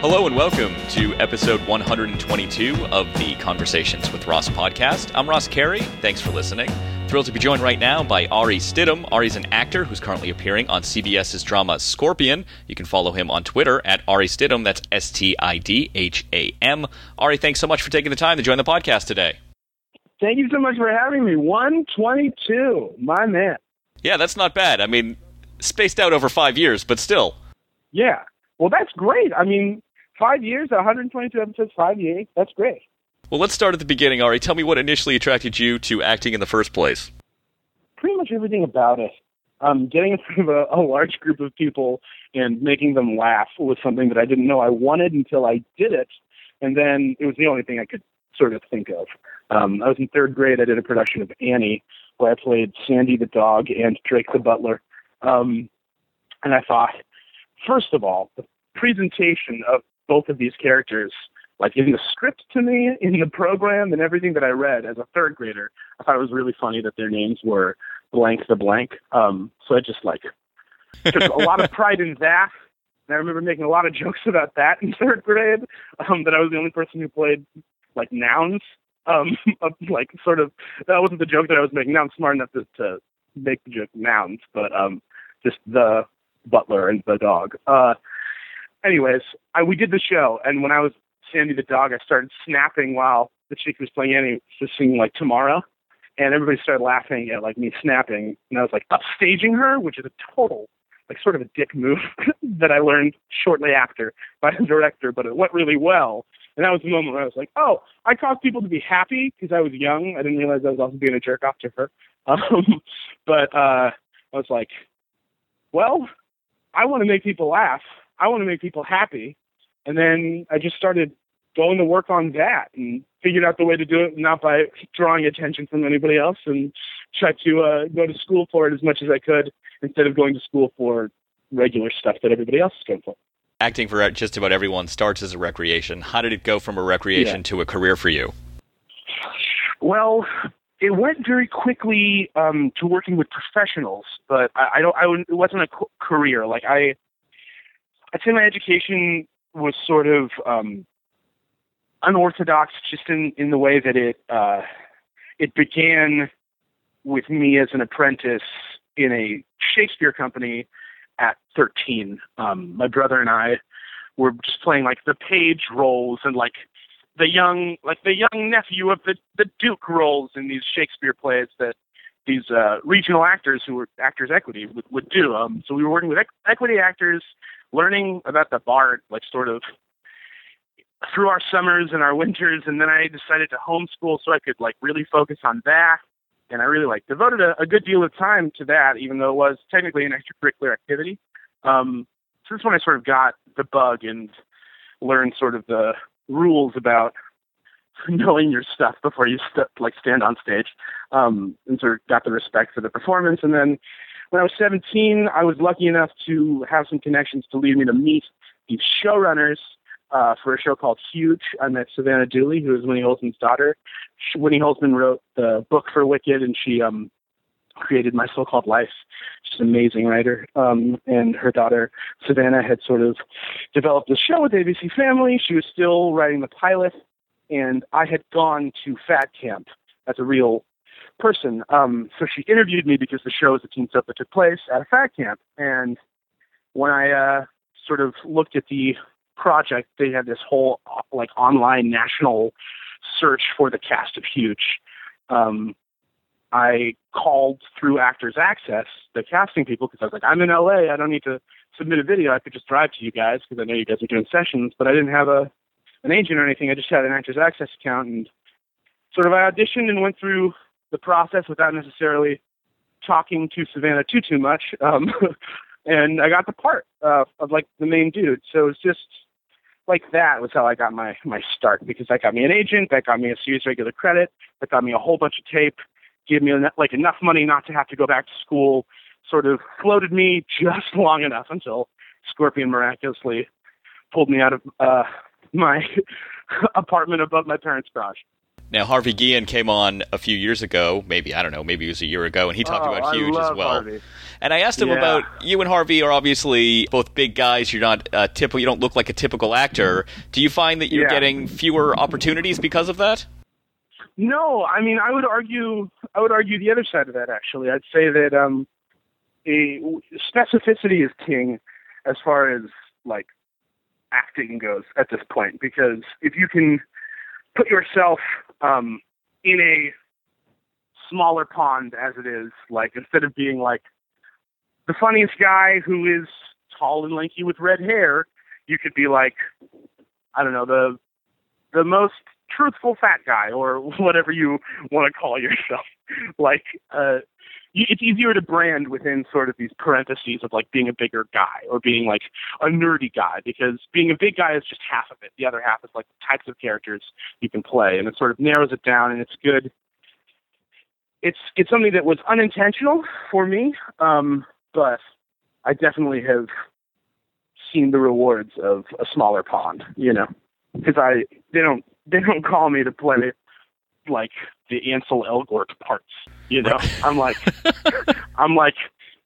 Hello and welcome to episode 122 of the Conversations with Ross podcast. I'm Ross Carey. Thanks for listening. Thrilled to be joined right now by Ari Stidham. Ari's an actor who's currently appearing on CBS's drama Scorpion. You can follow him on Twitter at Ari Stidham. That's S T I D H A M. Ari, thanks so much for taking the time to join the podcast today. Thank you so much for having me. 122, my man. Yeah, that's not bad. I mean, spaced out over five years, but still. Yeah. Well, that's great. I mean, five years, 122 episodes, five years. That's great. Well, let's start at the beginning, Ari. Tell me what initially attracted you to acting in the first place. Pretty much everything about it. Um, getting in front of a, a large group of people and making them laugh was something that I didn't know I wanted until I did it, and then it was the only thing I could sort of think of. Um, I was in third grade. I did a production of Annie where I played Sandy the dog and Drake the butler. Um, and I thought, first of all, the presentation of both of these characters, like in the script to me, in the program, and everything that I read as a third grader, I thought it was really funny that their names were blank the blank. Um, so I just like took a lot of pride in that. And I remember making a lot of jokes about that in third grade. Um, that I was the only person who played like nouns. Um, like sort of that wasn't the joke that I was making. Now I'm smart enough to, to make the joke nouns, but um, just the butler and the dog. Uh, anyways, I, we did the show, and when I was Sandy the dog, I started snapping while the chick was playing Annie was singing like Tomorrow, and everybody started laughing at like me snapping, and I was like upstaging her, which is a total like sort of a dick move that I learned shortly after by the director, but it went really well. And that was the moment where I was like, oh, I caused people to be happy because I was young. I didn't realize I was also being a jerk off to her. Um, but uh, I was like, well, I want to make people laugh. I want to make people happy. And then I just started going to work on that and figured out the way to do it, not by drawing attention from anybody else, and tried to uh, go to school for it as much as I could instead of going to school for regular stuff that everybody else is going for. Acting for just about everyone starts as a recreation. How did it go from a recreation Yeah. to a career for you? Well, it went very quickly um, to working with professionals, but I, I don't. I it wasn't a career. Like I, I'd say my education was sort of um, unorthodox, just in in the way that it uh, it began with me as an apprentice in a Shakespeare company at 13. Um, my brother and I were just playing like the page roles and like the young like the young nephew of the the duke roles in these shakespeare plays that these uh regional actors who were actors equity would, would do um so we were working with equ- equity actors learning about the bard like sort of through our summers and our winters and then i decided to homeschool so i could like really focus on that and i really like devoted a, a good deal of time to that even though it was technically an extracurricular activity um so when i sort of got the bug and learned sort of the rules about knowing your stuff before you st- like stand on stage, um, and sort of got the respect for the performance. And then when I was 17, I was lucky enough to have some connections to lead me to meet these showrunners uh, for a show called Huge. I met Savannah Dooley, who is Winnie Holzman's daughter. Sh- Winnie Holzman wrote the book for Wicked, and she um, created My So-Called Life. She's an amazing writer. Um, and her daughter Savannah had sort of developed the show with ABC Family. She was still writing the pilot, and I had gone to Fat Camp That's a real person. Um, so she interviewed me because the show was a teen soap that took place at a Fat Camp. And when I uh, sort of looked at the project, they had this whole like online national search for the cast of Huge. Um, I called through Actors Access, the casting people, because I was like, I'm in LA. I don't need to submit a video. I could just drive to you guys because I know you guys are doing sessions, but I didn't have a an agent or anything. I just had an Actors Access account and sort of I auditioned and went through the process without necessarily talking to Savannah too too much. Um, and I got the part uh, of like the main dude. So it's just like that was how I got my my start because that got me an agent, that got me a series regular credit, that got me a whole bunch of tape, gave me like enough money not to have to go back to school, sort of floated me just long enough until Scorpion miraculously pulled me out of uh, my apartment above my parents' garage. Now, Harvey Guillen came on a few years ago, maybe, I don't know, maybe it was a year ago, and he talked oh, about Huge as well. Harvey. And I asked him Yeah. about you and Harvey are obviously both big guys. You're not uh, typical. You don't look like a typical actor. Do you find that you're Yeah. getting fewer opportunities because of that? No, I mean, I would argue, I would argue the other side of that. Actually, I'd say that um, a, specificity is king as far as like acting goes at this point. Because if you can put yourself um, in a smaller pond as it is, like instead of being like the funniest guy who is tall and lanky with red hair, you could be like, I don't know, the the most truthful fat guy or whatever you want to call yourself. like, uh, it's easier to brand within sort of these parentheses of like being a bigger guy or being like a nerdy guy because being a big guy is just half of it. The other half is like the types of characters you can play, and it sort of narrows it down, and it's good. It's it's something that was unintentional for me, um, but I definitely have seen the rewards of a smaller pond. You know because I they don't they don't call me to play like the Ansel Elgort parts. You know, I'm like I'm like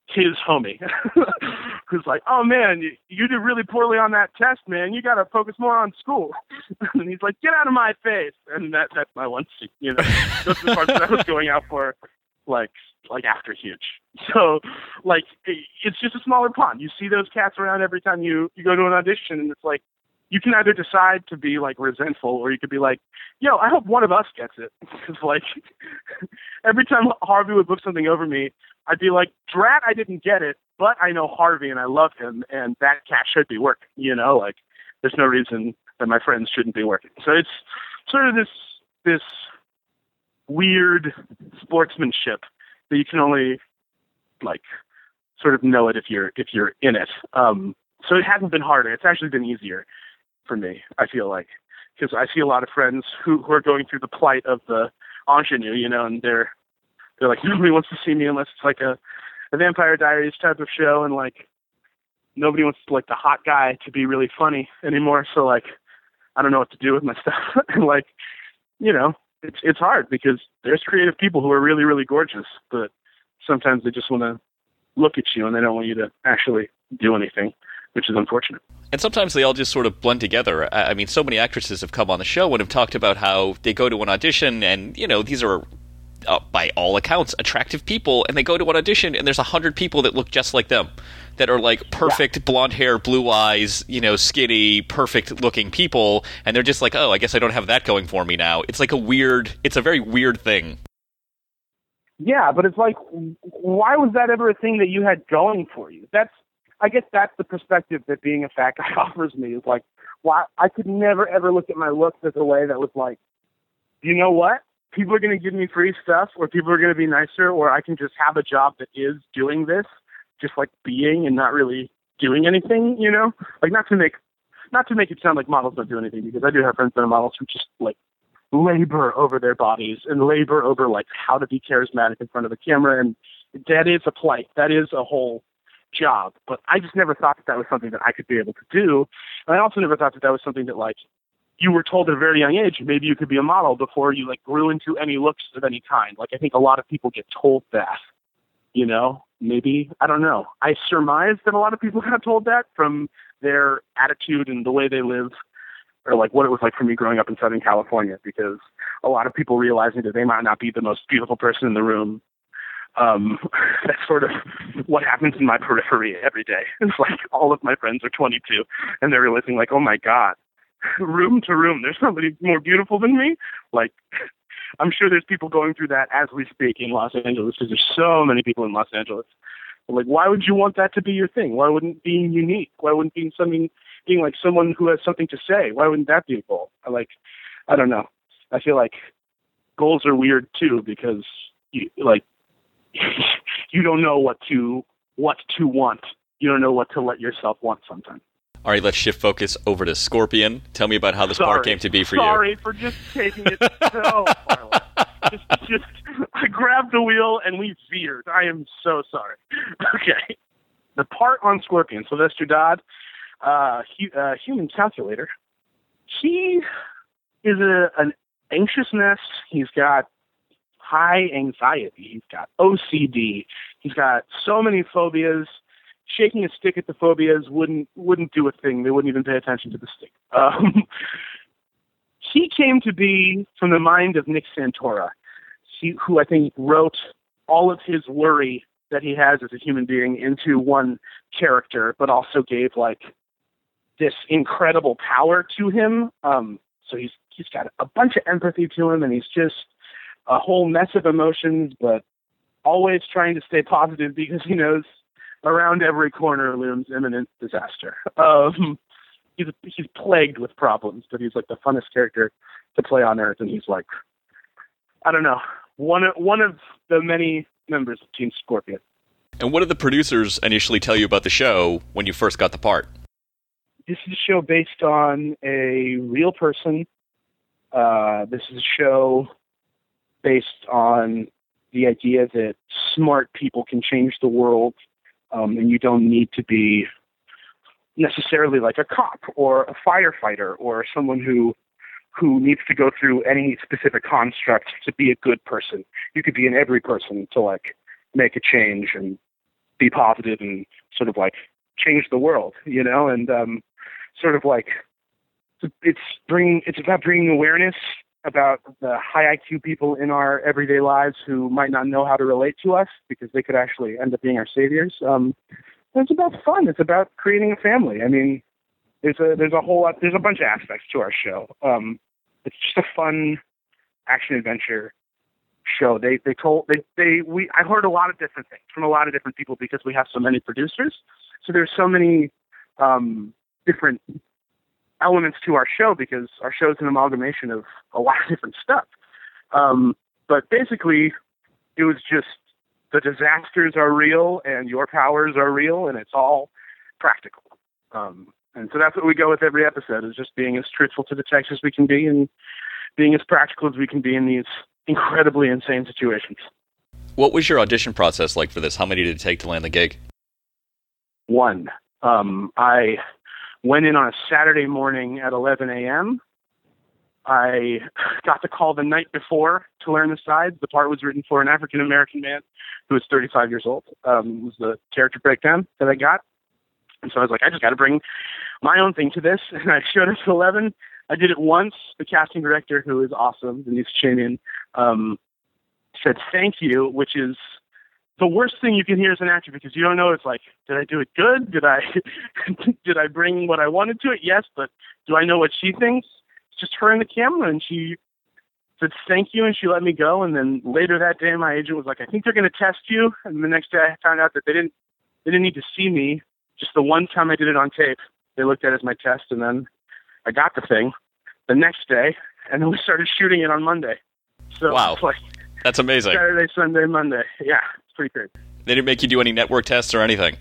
his homie who's like, oh man, you, you did really poorly on that test, man. You got to focus more on school. and he's like, get out of my face. And that that's my one. You know, those are the parts that I was going out for, like like after huge. So like it- it's just a smaller pond. You see those cats around every time you you go to an audition, and it's like you can either decide to be like resentful or you could be like, yo, I hope one of us gets it. Because like every time Harvey would book something over me, I'd be like, drat, I didn't get it, but I know Harvey and I love him and that cat should be working. You know, like there's no reason that my friends shouldn't be working. So it's sort of this this weird sportsmanship that you can only like sort of know it if you're if you're in it. Um, so it hasn't been harder. It's actually been easier for me. I feel like because I see a lot of friends who who are going through the plight of the ingenue, you know, and they're they're like nobody wants to see me unless it's like a a Vampire Diaries type of show, and like nobody wants like the hot guy to be really funny anymore. So like I don't know what to do with my stuff, and like you know it's it's hard because there's creative people who are really really gorgeous, but sometimes they just want to look at you and they don't want you to actually do anything, which is unfortunate. And sometimes they all just sort of blend together. I mean, so many actresses have come on the show and have talked about how they go to an audition, and you know, these are, uh, by all accounts, attractive people, and they go to an audition, and there's a hundred people that look just like them, that are like perfect blonde hair, blue eyes, you know, skinny, perfect looking people, and they're just like, oh, I guess I don't have that going for me now. It's like a weird, it's a very weird thing. Yeah, but it's like, why was that ever a thing that you had going for you? That's, I guess that's the perspective that being a fat guy offers me. Is like, why I could never ever look at my looks as a way that was like, you know what? People are going to give me free stuff, or people are going to be nicer, or I can just have a job that is doing this, just like being and not really doing anything. You know, like not to make, not to make it sound like models don't do anything, because I do have friends that are models who just like labor over their bodies and labor over like how to be charismatic in front of the camera and that is a plight that is a whole job but i just never thought that that was something that i could be able to do. And i also never thought that that was something that like you were told at a very young age maybe you could be a model before you like grew into any looks of any kind. Like i think a lot of people get told that you know? Maybe? I don't know. I surmise that a lot of people got told that from their attitude and the way they live or like what it was like for me growing up in Southern California because a lot of people realizing that they might not be the most beautiful person in the room. Um, that's sort of what happens in my periphery every day. It's like all of my friends are 22 and they're realizing like, oh my God, room to room, there's somebody more beautiful than me. Like, I'm sure there's people going through that as we speak in Los Angeles because there's so many people in Los Angeles. But like, why would you want that to be your thing? Why wouldn't being unique? Why wouldn't being something being like someone who has something to say. Why wouldn't that be a goal? I like, I don't know. I feel like goals are weird too because you like you don't know what to what to want. You don't know what to let yourself want sometimes. All right, let's shift focus over to Scorpion. Tell me about how this Sorry. part came to be for you. Sorry for just taking it so far. Just, just, I grabbed the wheel and we veered. I am so sorry. Okay. The part on Scorpion, Sylvester Dodd, uh, hu- uh, human calculator. He is a an anxiousness. He's got high anxiety. He's got OCD. He's got so many phobias. Shaking a stick at the phobias wouldn't wouldn't do a thing. They wouldn't even pay attention to the stick. Um, he came to be from the mind of Nick Santora, he, who I think wrote all of his worry that he has as a human being into one character, but also gave like this incredible power to him. Um, so he's he's got a bunch of empathy to him, and he's just a whole mess of emotions, but always trying to stay positive because he knows around every corner looms imminent disaster. Um, he's he's plagued with problems, but he's like the funnest character to play on Earth, and he's like, I don't know, one of one of the many members of Team Scorpion. And what did the producers initially tell you about the show when you first got the part? This is a show based on a real person. Uh, this is a show based on the idea that smart people can change the world, um, and you don't need to be necessarily like a cop or a firefighter or someone who who needs to go through any specific construct to be a good person. You could be an every person to like make a change and be positive and sort of like change the world, you know, and um, sort of like it's bringing it's about bringing awareness about the high IQ people in our everyday lives who might not know how to relate to us because they could actually end up being our saviors. Um, it's about fun. It's about creating a family. I mean, there's a there's a whole lot there's a bunch of aspects to our show. Um, it's just a fun action adventure show. They they told they they we I heard a lot of different things from a lot of different people because we have so many producers. So there's so many um, different elements to our show because our show is an amalgamation of a lot of different stuff. Um, but basically, it was just the disasters are real and your powers are real and it's all practical. Um, and so that's what we go with every episode is just being as truthful to the text as we can be and being as practical as we can be in these incredibly insane situations. What was your audition process like for this? How many did it take to land the gig? One. Um, I went in on a Saturday morning at 11 a.m. I got the call the night before to learn the sides. The part was written for an African American man who was 35 years old. Um, was the character breakdown that I got, and so I was like, I just got to bring my own thing to this. And I showed up at 11. I did it once. The casting director, who is awesome, Denise Chamian, um, said thank you, which is the worst thing you can hear as an actor because you don't know. It's like did i do it good? Did i did i bring what i wanted to it? Yes but do i know what she thinks? It's just her and the camera and she said thank you and she let me go. And then later that day my agent was like i think they're going to test you. And the next day i found out that they didn't they didn't need to see me. Just the one time i did it on tape they looked at it as my test and then i got the thing the next day and then we started shooting it on monday. So wow. like that's amazing. Saturday sunday monday. Yeah They didn't make you do any network tests or anything.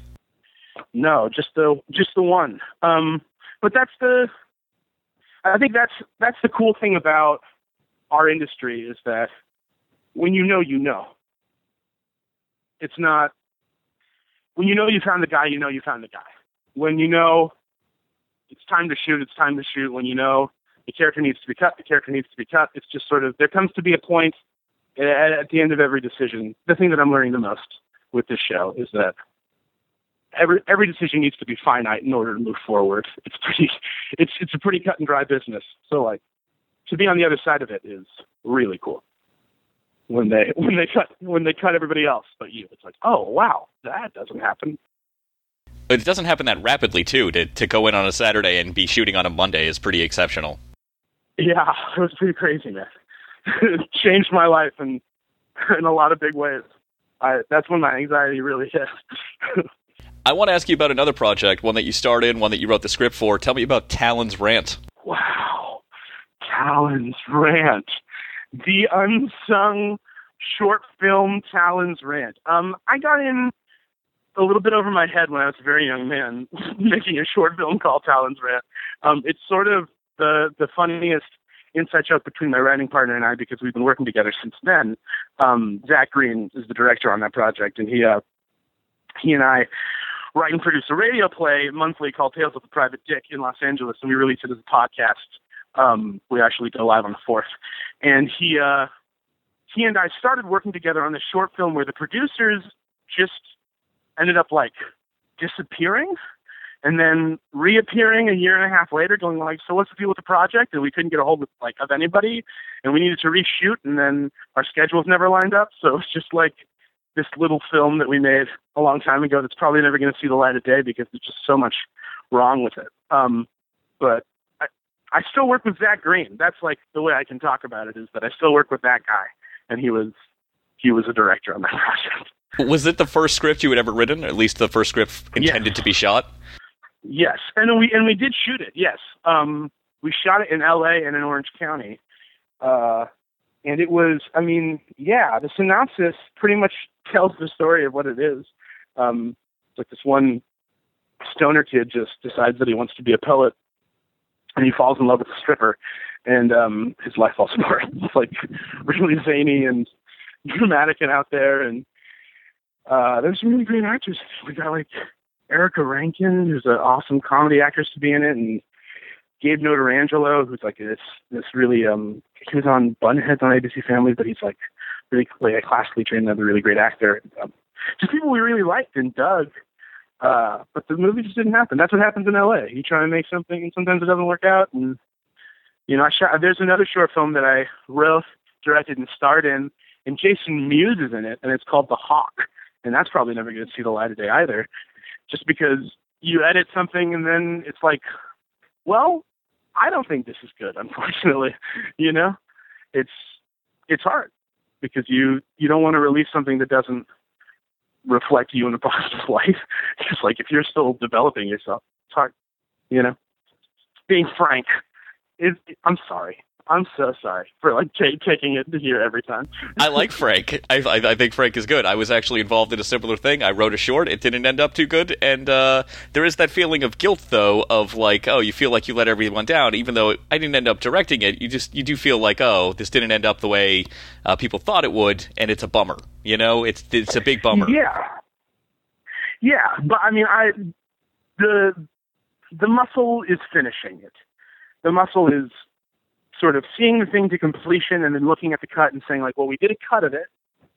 No, just the just the one. Um, but that's the. I think that's that's the cool thing about our industry is that when you know, you know. It's not when you know you found the guy, you know you found the guy. When you know it's time to shoot, it's time to shoot. When you know the character needs to be cut, the character needs to be cut. It's just sort of there comes to be a point at, at the end of every decision, the thing that I'm learning the most with this show is that every every decision needs to be finite in order to move forward. It's pretty it's it's a pretty cut and dry business. So like to be on the other side of it is really cool. When they when they cut when they cut everybody else but you, it's like, oh wow, that doesn't happen. It doesn't happen that rapidly too. To to go in on a Saturday and be shooting on a Monday is pretty exceptional. Yeah, it was pretty crazy, man. changed my life in in a lot of big ways. I that's when my anxiety really hit. I want to ask you about another project, one that you started, one that you wrote the script for. Tell me about Talon's Rant. Wow, Talon's Rant, the unsung short film Talon's Rant. Um, I got in a little bit over my head when I was a very young man making a short film called Talon's Rant. Um, it's sort of the the funniest inside joke between my writing partner and I because we've been working together since then. Um, Zach Green is the director on that project, and he uh, he and I write and produce a radio play monthly called Tales of the Private Dick in Los Angeles, and we release it as a podcast. Um, we actually go live on the fourth, and he uh, he and I started working together on this short film where the producers just ended up like disappearing and then reappearing a year and a half later going like so what's the deal with the project and we couldn't get a hold of like of anybody and we needed to reshoot and then our schedules never lined up so it's just like this little film that we made a long time ago that's probably never going to see the light of day because there's just so much wrong with it um but I, I still work with Zach Green. That's like the way I can talk about it is that I still work with that guy, and he was he was a director on that project. Was it the first script you had ever written, or at least the first script intended to be shot? Yes, and we and we did shoot it. Yes, um, we shot it in L.A. and in Orange County, uh, and it was. I mean, yeah, the synopsis pretty much tells the story of what it is. Um, it's like this one stoner kid just decides that he wants to be a poet, and he falls in love with a stripper, and um, his life falls apart. It's like really zany and dramatic and out there, and uh, there's some really great actors. We got like Erica Rankin, who's an awesome comedy actress to be in it, and Gabe Notarangelo, who's like this this really um he was on Bunheads on ABC Family, but he's like really like, classically trained, another really great actor. Um, just people we really liked and dug. Uh, but the movie just didn't happen. That's what happens in LA. You try and make something, and sometimes it doesn't work out. And you know, I shot. There's another short film that I wrote, directed, and starred in, and Jason Mewes is in it, and it's called The Hawk, and that's probably never going to see the light of day either, just because you edit something and then it's like, well, I don't think this is good. Unfortunately, you know, it's it's hard because you you don't want to release something that doesn't reflect you in a positive light. Just like if you're still developing yourself, it's hard. You know, being frank. Is, I'm sorry. I'm so sorry for like t- taking it to here every time. I like Frank. I, I, I, think Frank is good. I was actually involved in a similar thing. I wrote a short. It didn't end up too good, and uh, there is that feeling of guilt, though, of like, oh, you feel like you let everyone down, even though I didn't end up directing it. You just you do feel like, oh, this didn't end up the way uh, people thought it would, and it's a bummer. You know, it's it's a big bummer. Yeah, yeah, but I mean, I the the muscle is finishing it. The muscle is sort of seeing the thing to completion and then looking at the cut and saying like, well, we did a cut of it.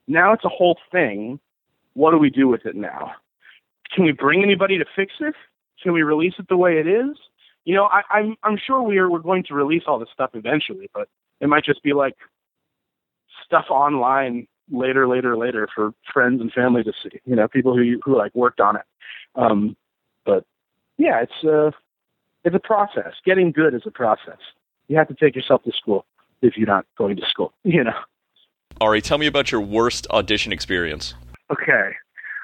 Now it's a whole thing. What do we do with it now? Can we bring anybody to fix it? Can we release it the way it is? You know, I, I'm I'm sure we're we're going to release all this stuff eventually, but it might just be like stuff online later, later, later for friends and family to see. You know, people who who like worked on it. Um, but yeah, it's uh, it's a process. Getting good is a process. You have to take yourself to school if you're not going to school. You know. Ari, tell me about your worst audition experience. Okay,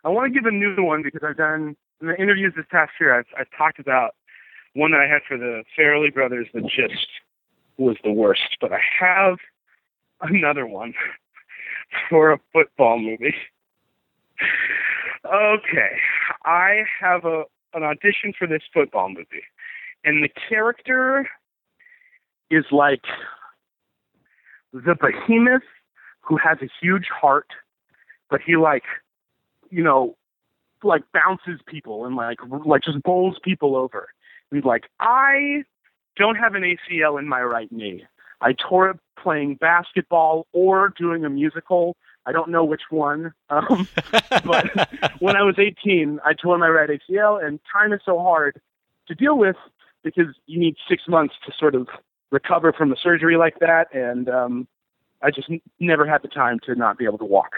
I want to give a new one because I've done in the interviews this past year. I've, I've talked about one that I had for the Farrelly Brothers that just was the worst, but I have another one for a football movie. Okay, I have a an audition for this football movie, and the character is like the behemoth who has a huge heart, but he like, you know, like bounces people and like like just bowls people over. He's like, I don't have an ACL in my right knee. I tore it playing basketball or doing a musical. I don't know which one. Um, but when I was 18, I tore my right ACL, and time is so hard to deal with because you need six months to sort of recover from the surgery like that. And um, I just n- never had the time to not be able to walk.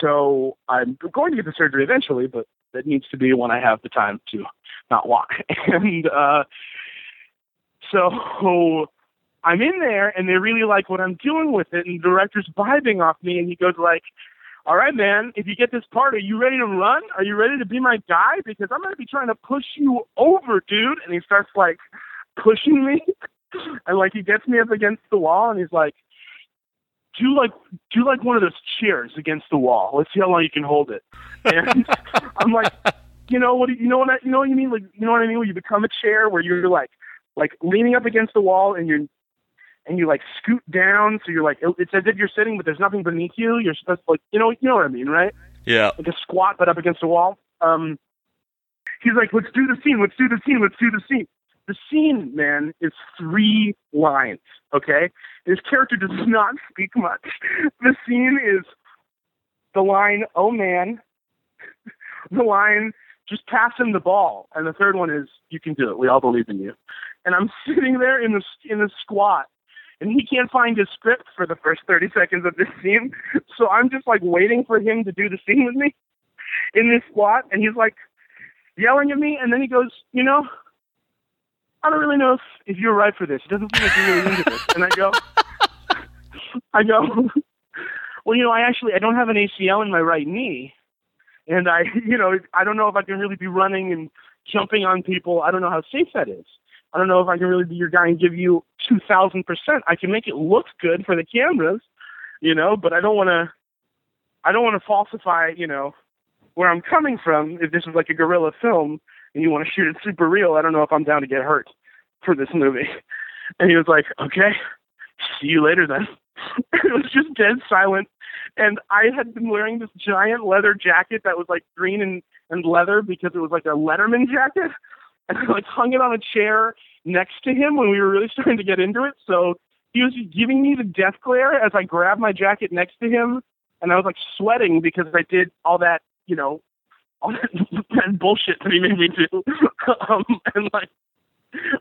So I'm going to get the surgery eventually, but that needs to be when I have the time to not walk. and uh, so I'm in there and they really like what I'm doing with it and the director's vibing off me and he goes like, All right, man, if you get this part, are you ready to run? Are you ready to be my guy? Because I'm gonna be trying to push you over, dude and he starts like pushing me and like he gets me up against the wall and he's like do like do like one of those chairs against the wall. Let's see how long you can hold it. And I'm like, you know what you know what I, you know what you mean? Like you know what I mean? Where you become a chair where you're like like leaning up against the wall and you're and you like scoot down, so you're like it's as if you're sitting, but there's nothing beneath you. You're supposed to like you know you know what I mean, right? Yeah. Like a squat, but up against the wall. Um, he's like, let's do the scene, let's do the scene, let's do the scene. The scene, man, is three lines. Okay, his character does not speak much. The scene is the line, "Oh man," the line, "Just pass him the ball," and the third one is, "You can do it. We all believe in you." And I'm sitting there in the in the squat, and he can't find his script for the first 30 seconds of this scene. So I'm just like waiting for him to do the scene with me in this squat, and he's like yelling at me, and then he goes, "You know." I don't really know if, if you're right for this. It doesn't seem like you're really into this. And I go, I go, well, you know, I actually I don't have an ACL in my right knee, and I, you know, I don't know if I can really be running and jumping on people. I don't know how safe that is. I don't know if I can really be your guy and give you two thousand percent. I can make it look good for the cameras, you know, but I don't want to. I don't want to falsify, you know, where I'm coming from. If this is like a guerrilla film and you want to shoot it super real, I don't know if I'm down to get hurt for this movie. And he was like, okay, see you later then. it was just dead silent. And I had been wearing this giant leather jacket that was like green and, and leather because it was like a Letterman jacket. And I like hung it on a chair next to him when we were really starting to get into it. So he was giving me the death glare as I grabbed my jacket next to him. And I was like sweating because I did all that, you know, all that, that bullshit that he made me do. um, and like,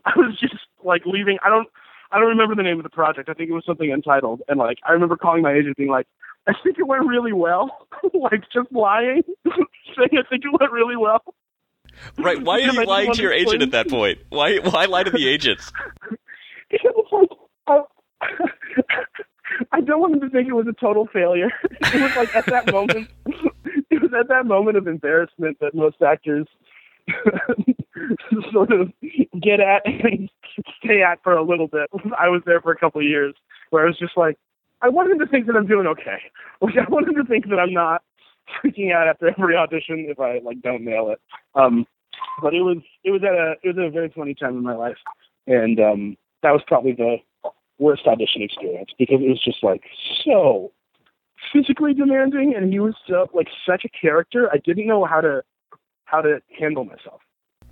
I was just like leaving. I don't, I don't remember the name of the project. I think it was something untitled. And like, I remember calling my agent being like, I think it went really well. like just lying, saying I think it went really well. Right. Why are you lying to your agent at that point? Why, why lie to the agents? it was like, I, I don't want them to think it was a total failure. It was like at that moment, was at that moment of embarrassment that most actors sort of get at and stay at for a little bit. I was there for a couple of years where I was just like, I want him to think that I'm doing okay. Like I want him to think that I'm not freaking out after every audition if I like don't nail it. Um, but it was it was at a it was at a very funny time in my life, and um, that was probably the worst audition experience because it was just like so physically demanding, and he was so like such a character. I didn't know how to how to handle myself.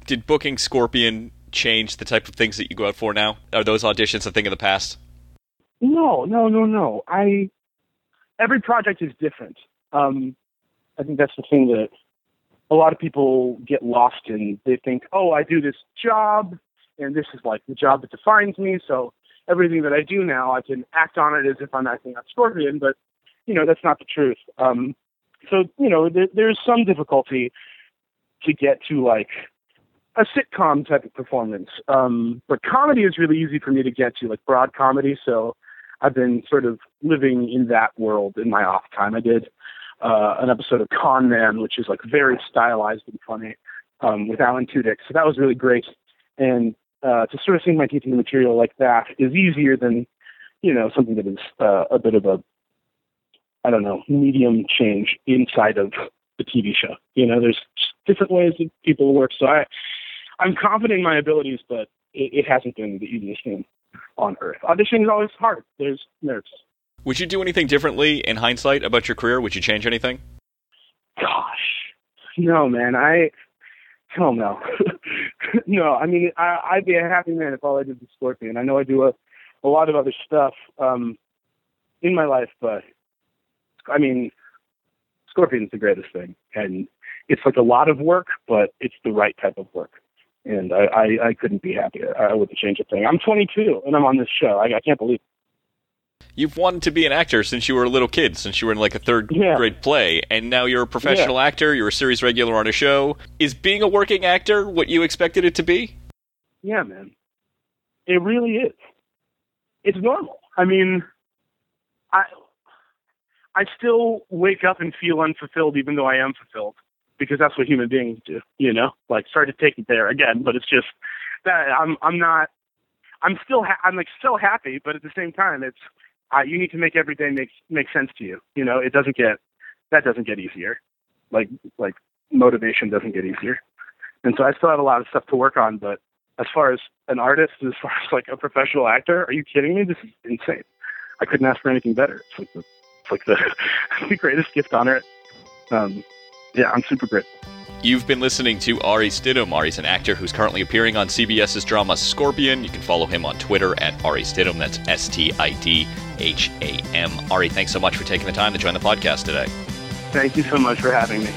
Did booking Scorpion change the type of things that you go out for now? Are those auditions a thing of the past? No, no, no, no. I every project is different. Um, I think that's the thing that a lot of people get lost in. They think, oh, I do this job, and this is like the job that defines me. So everything that I do now, I can act on it as if I'm acting on Scorpion. But you know, that's not the truth. Um, so you know, there, there's some difficulty to get to like a sitcom type of performance. Um, but comedy is really easy for me to get to, like broad comedy. So I've been sort of living in that world in my off time. I did uh, an episode of Con Man, which is like very stylized and funny um, with Alan Tudyk. So that was really great. And uh, to sort of sink my teeth into material like that is easier than, you know, something that is uh, a bit of a, I don't know, medium change inside of the TV show. You know, there's different ways that people work. So I, I'm confident in my abilities, but it, it hasn't been the easiest thing on earth. Auditioning is always hard. There's nerves. Would you do anything differently in hindsight about your career? Would you change anything? Gosh, no, man. I hell no, no. I mean, I, I'd be a happy man if all I did was Scorpion. I know I do a, a lot of other stuff um, in my life, but I mean, Scorpion's the greatest thing, and it's like a lot of work, but it's the right type of work. And I, I, I couldn't be happier. I wouldn't change a thing. I'm 22 and I'm on this show. I, I can't believe. It. You've wanted to be an actor since you were a little kid, since you were in like a third Yeah. grade play, and now you're a professional actor. You're a series regular on a show. Is being a working actor what you expected it to be? Yeah, man. It really is. It's normal. I mean, I I still wake up and feel unfulfilled even though I am fulfilled because that's what human beings do, you know? Like sorry to take it there again, but it's just that I'm I'm not I'm still ha- I'm like still happy, but at the same time it's uh, you need to make every day make make sense to you. You know, it doesn't get that doesn't get easier. Like like motivation doesn't get easier. And so I still have a lot of stuff to work on, but as far as an artist, as far as like a professional actor, are you kidding me? This is insane. I couldn't ask for anything better. It's like the, it's like the, the greatest gift on earth. Um, yeah, I'm super grateful. You've been listening to Ari Stidham. Ari's an actor who's currently appearing on CBS's drama Scorpion. You can follow him on Twitter at Ari Stidham. That's S T I D H A M. Ari, thanks so much for taking the time to join the podcast today. Thank you so much for having me.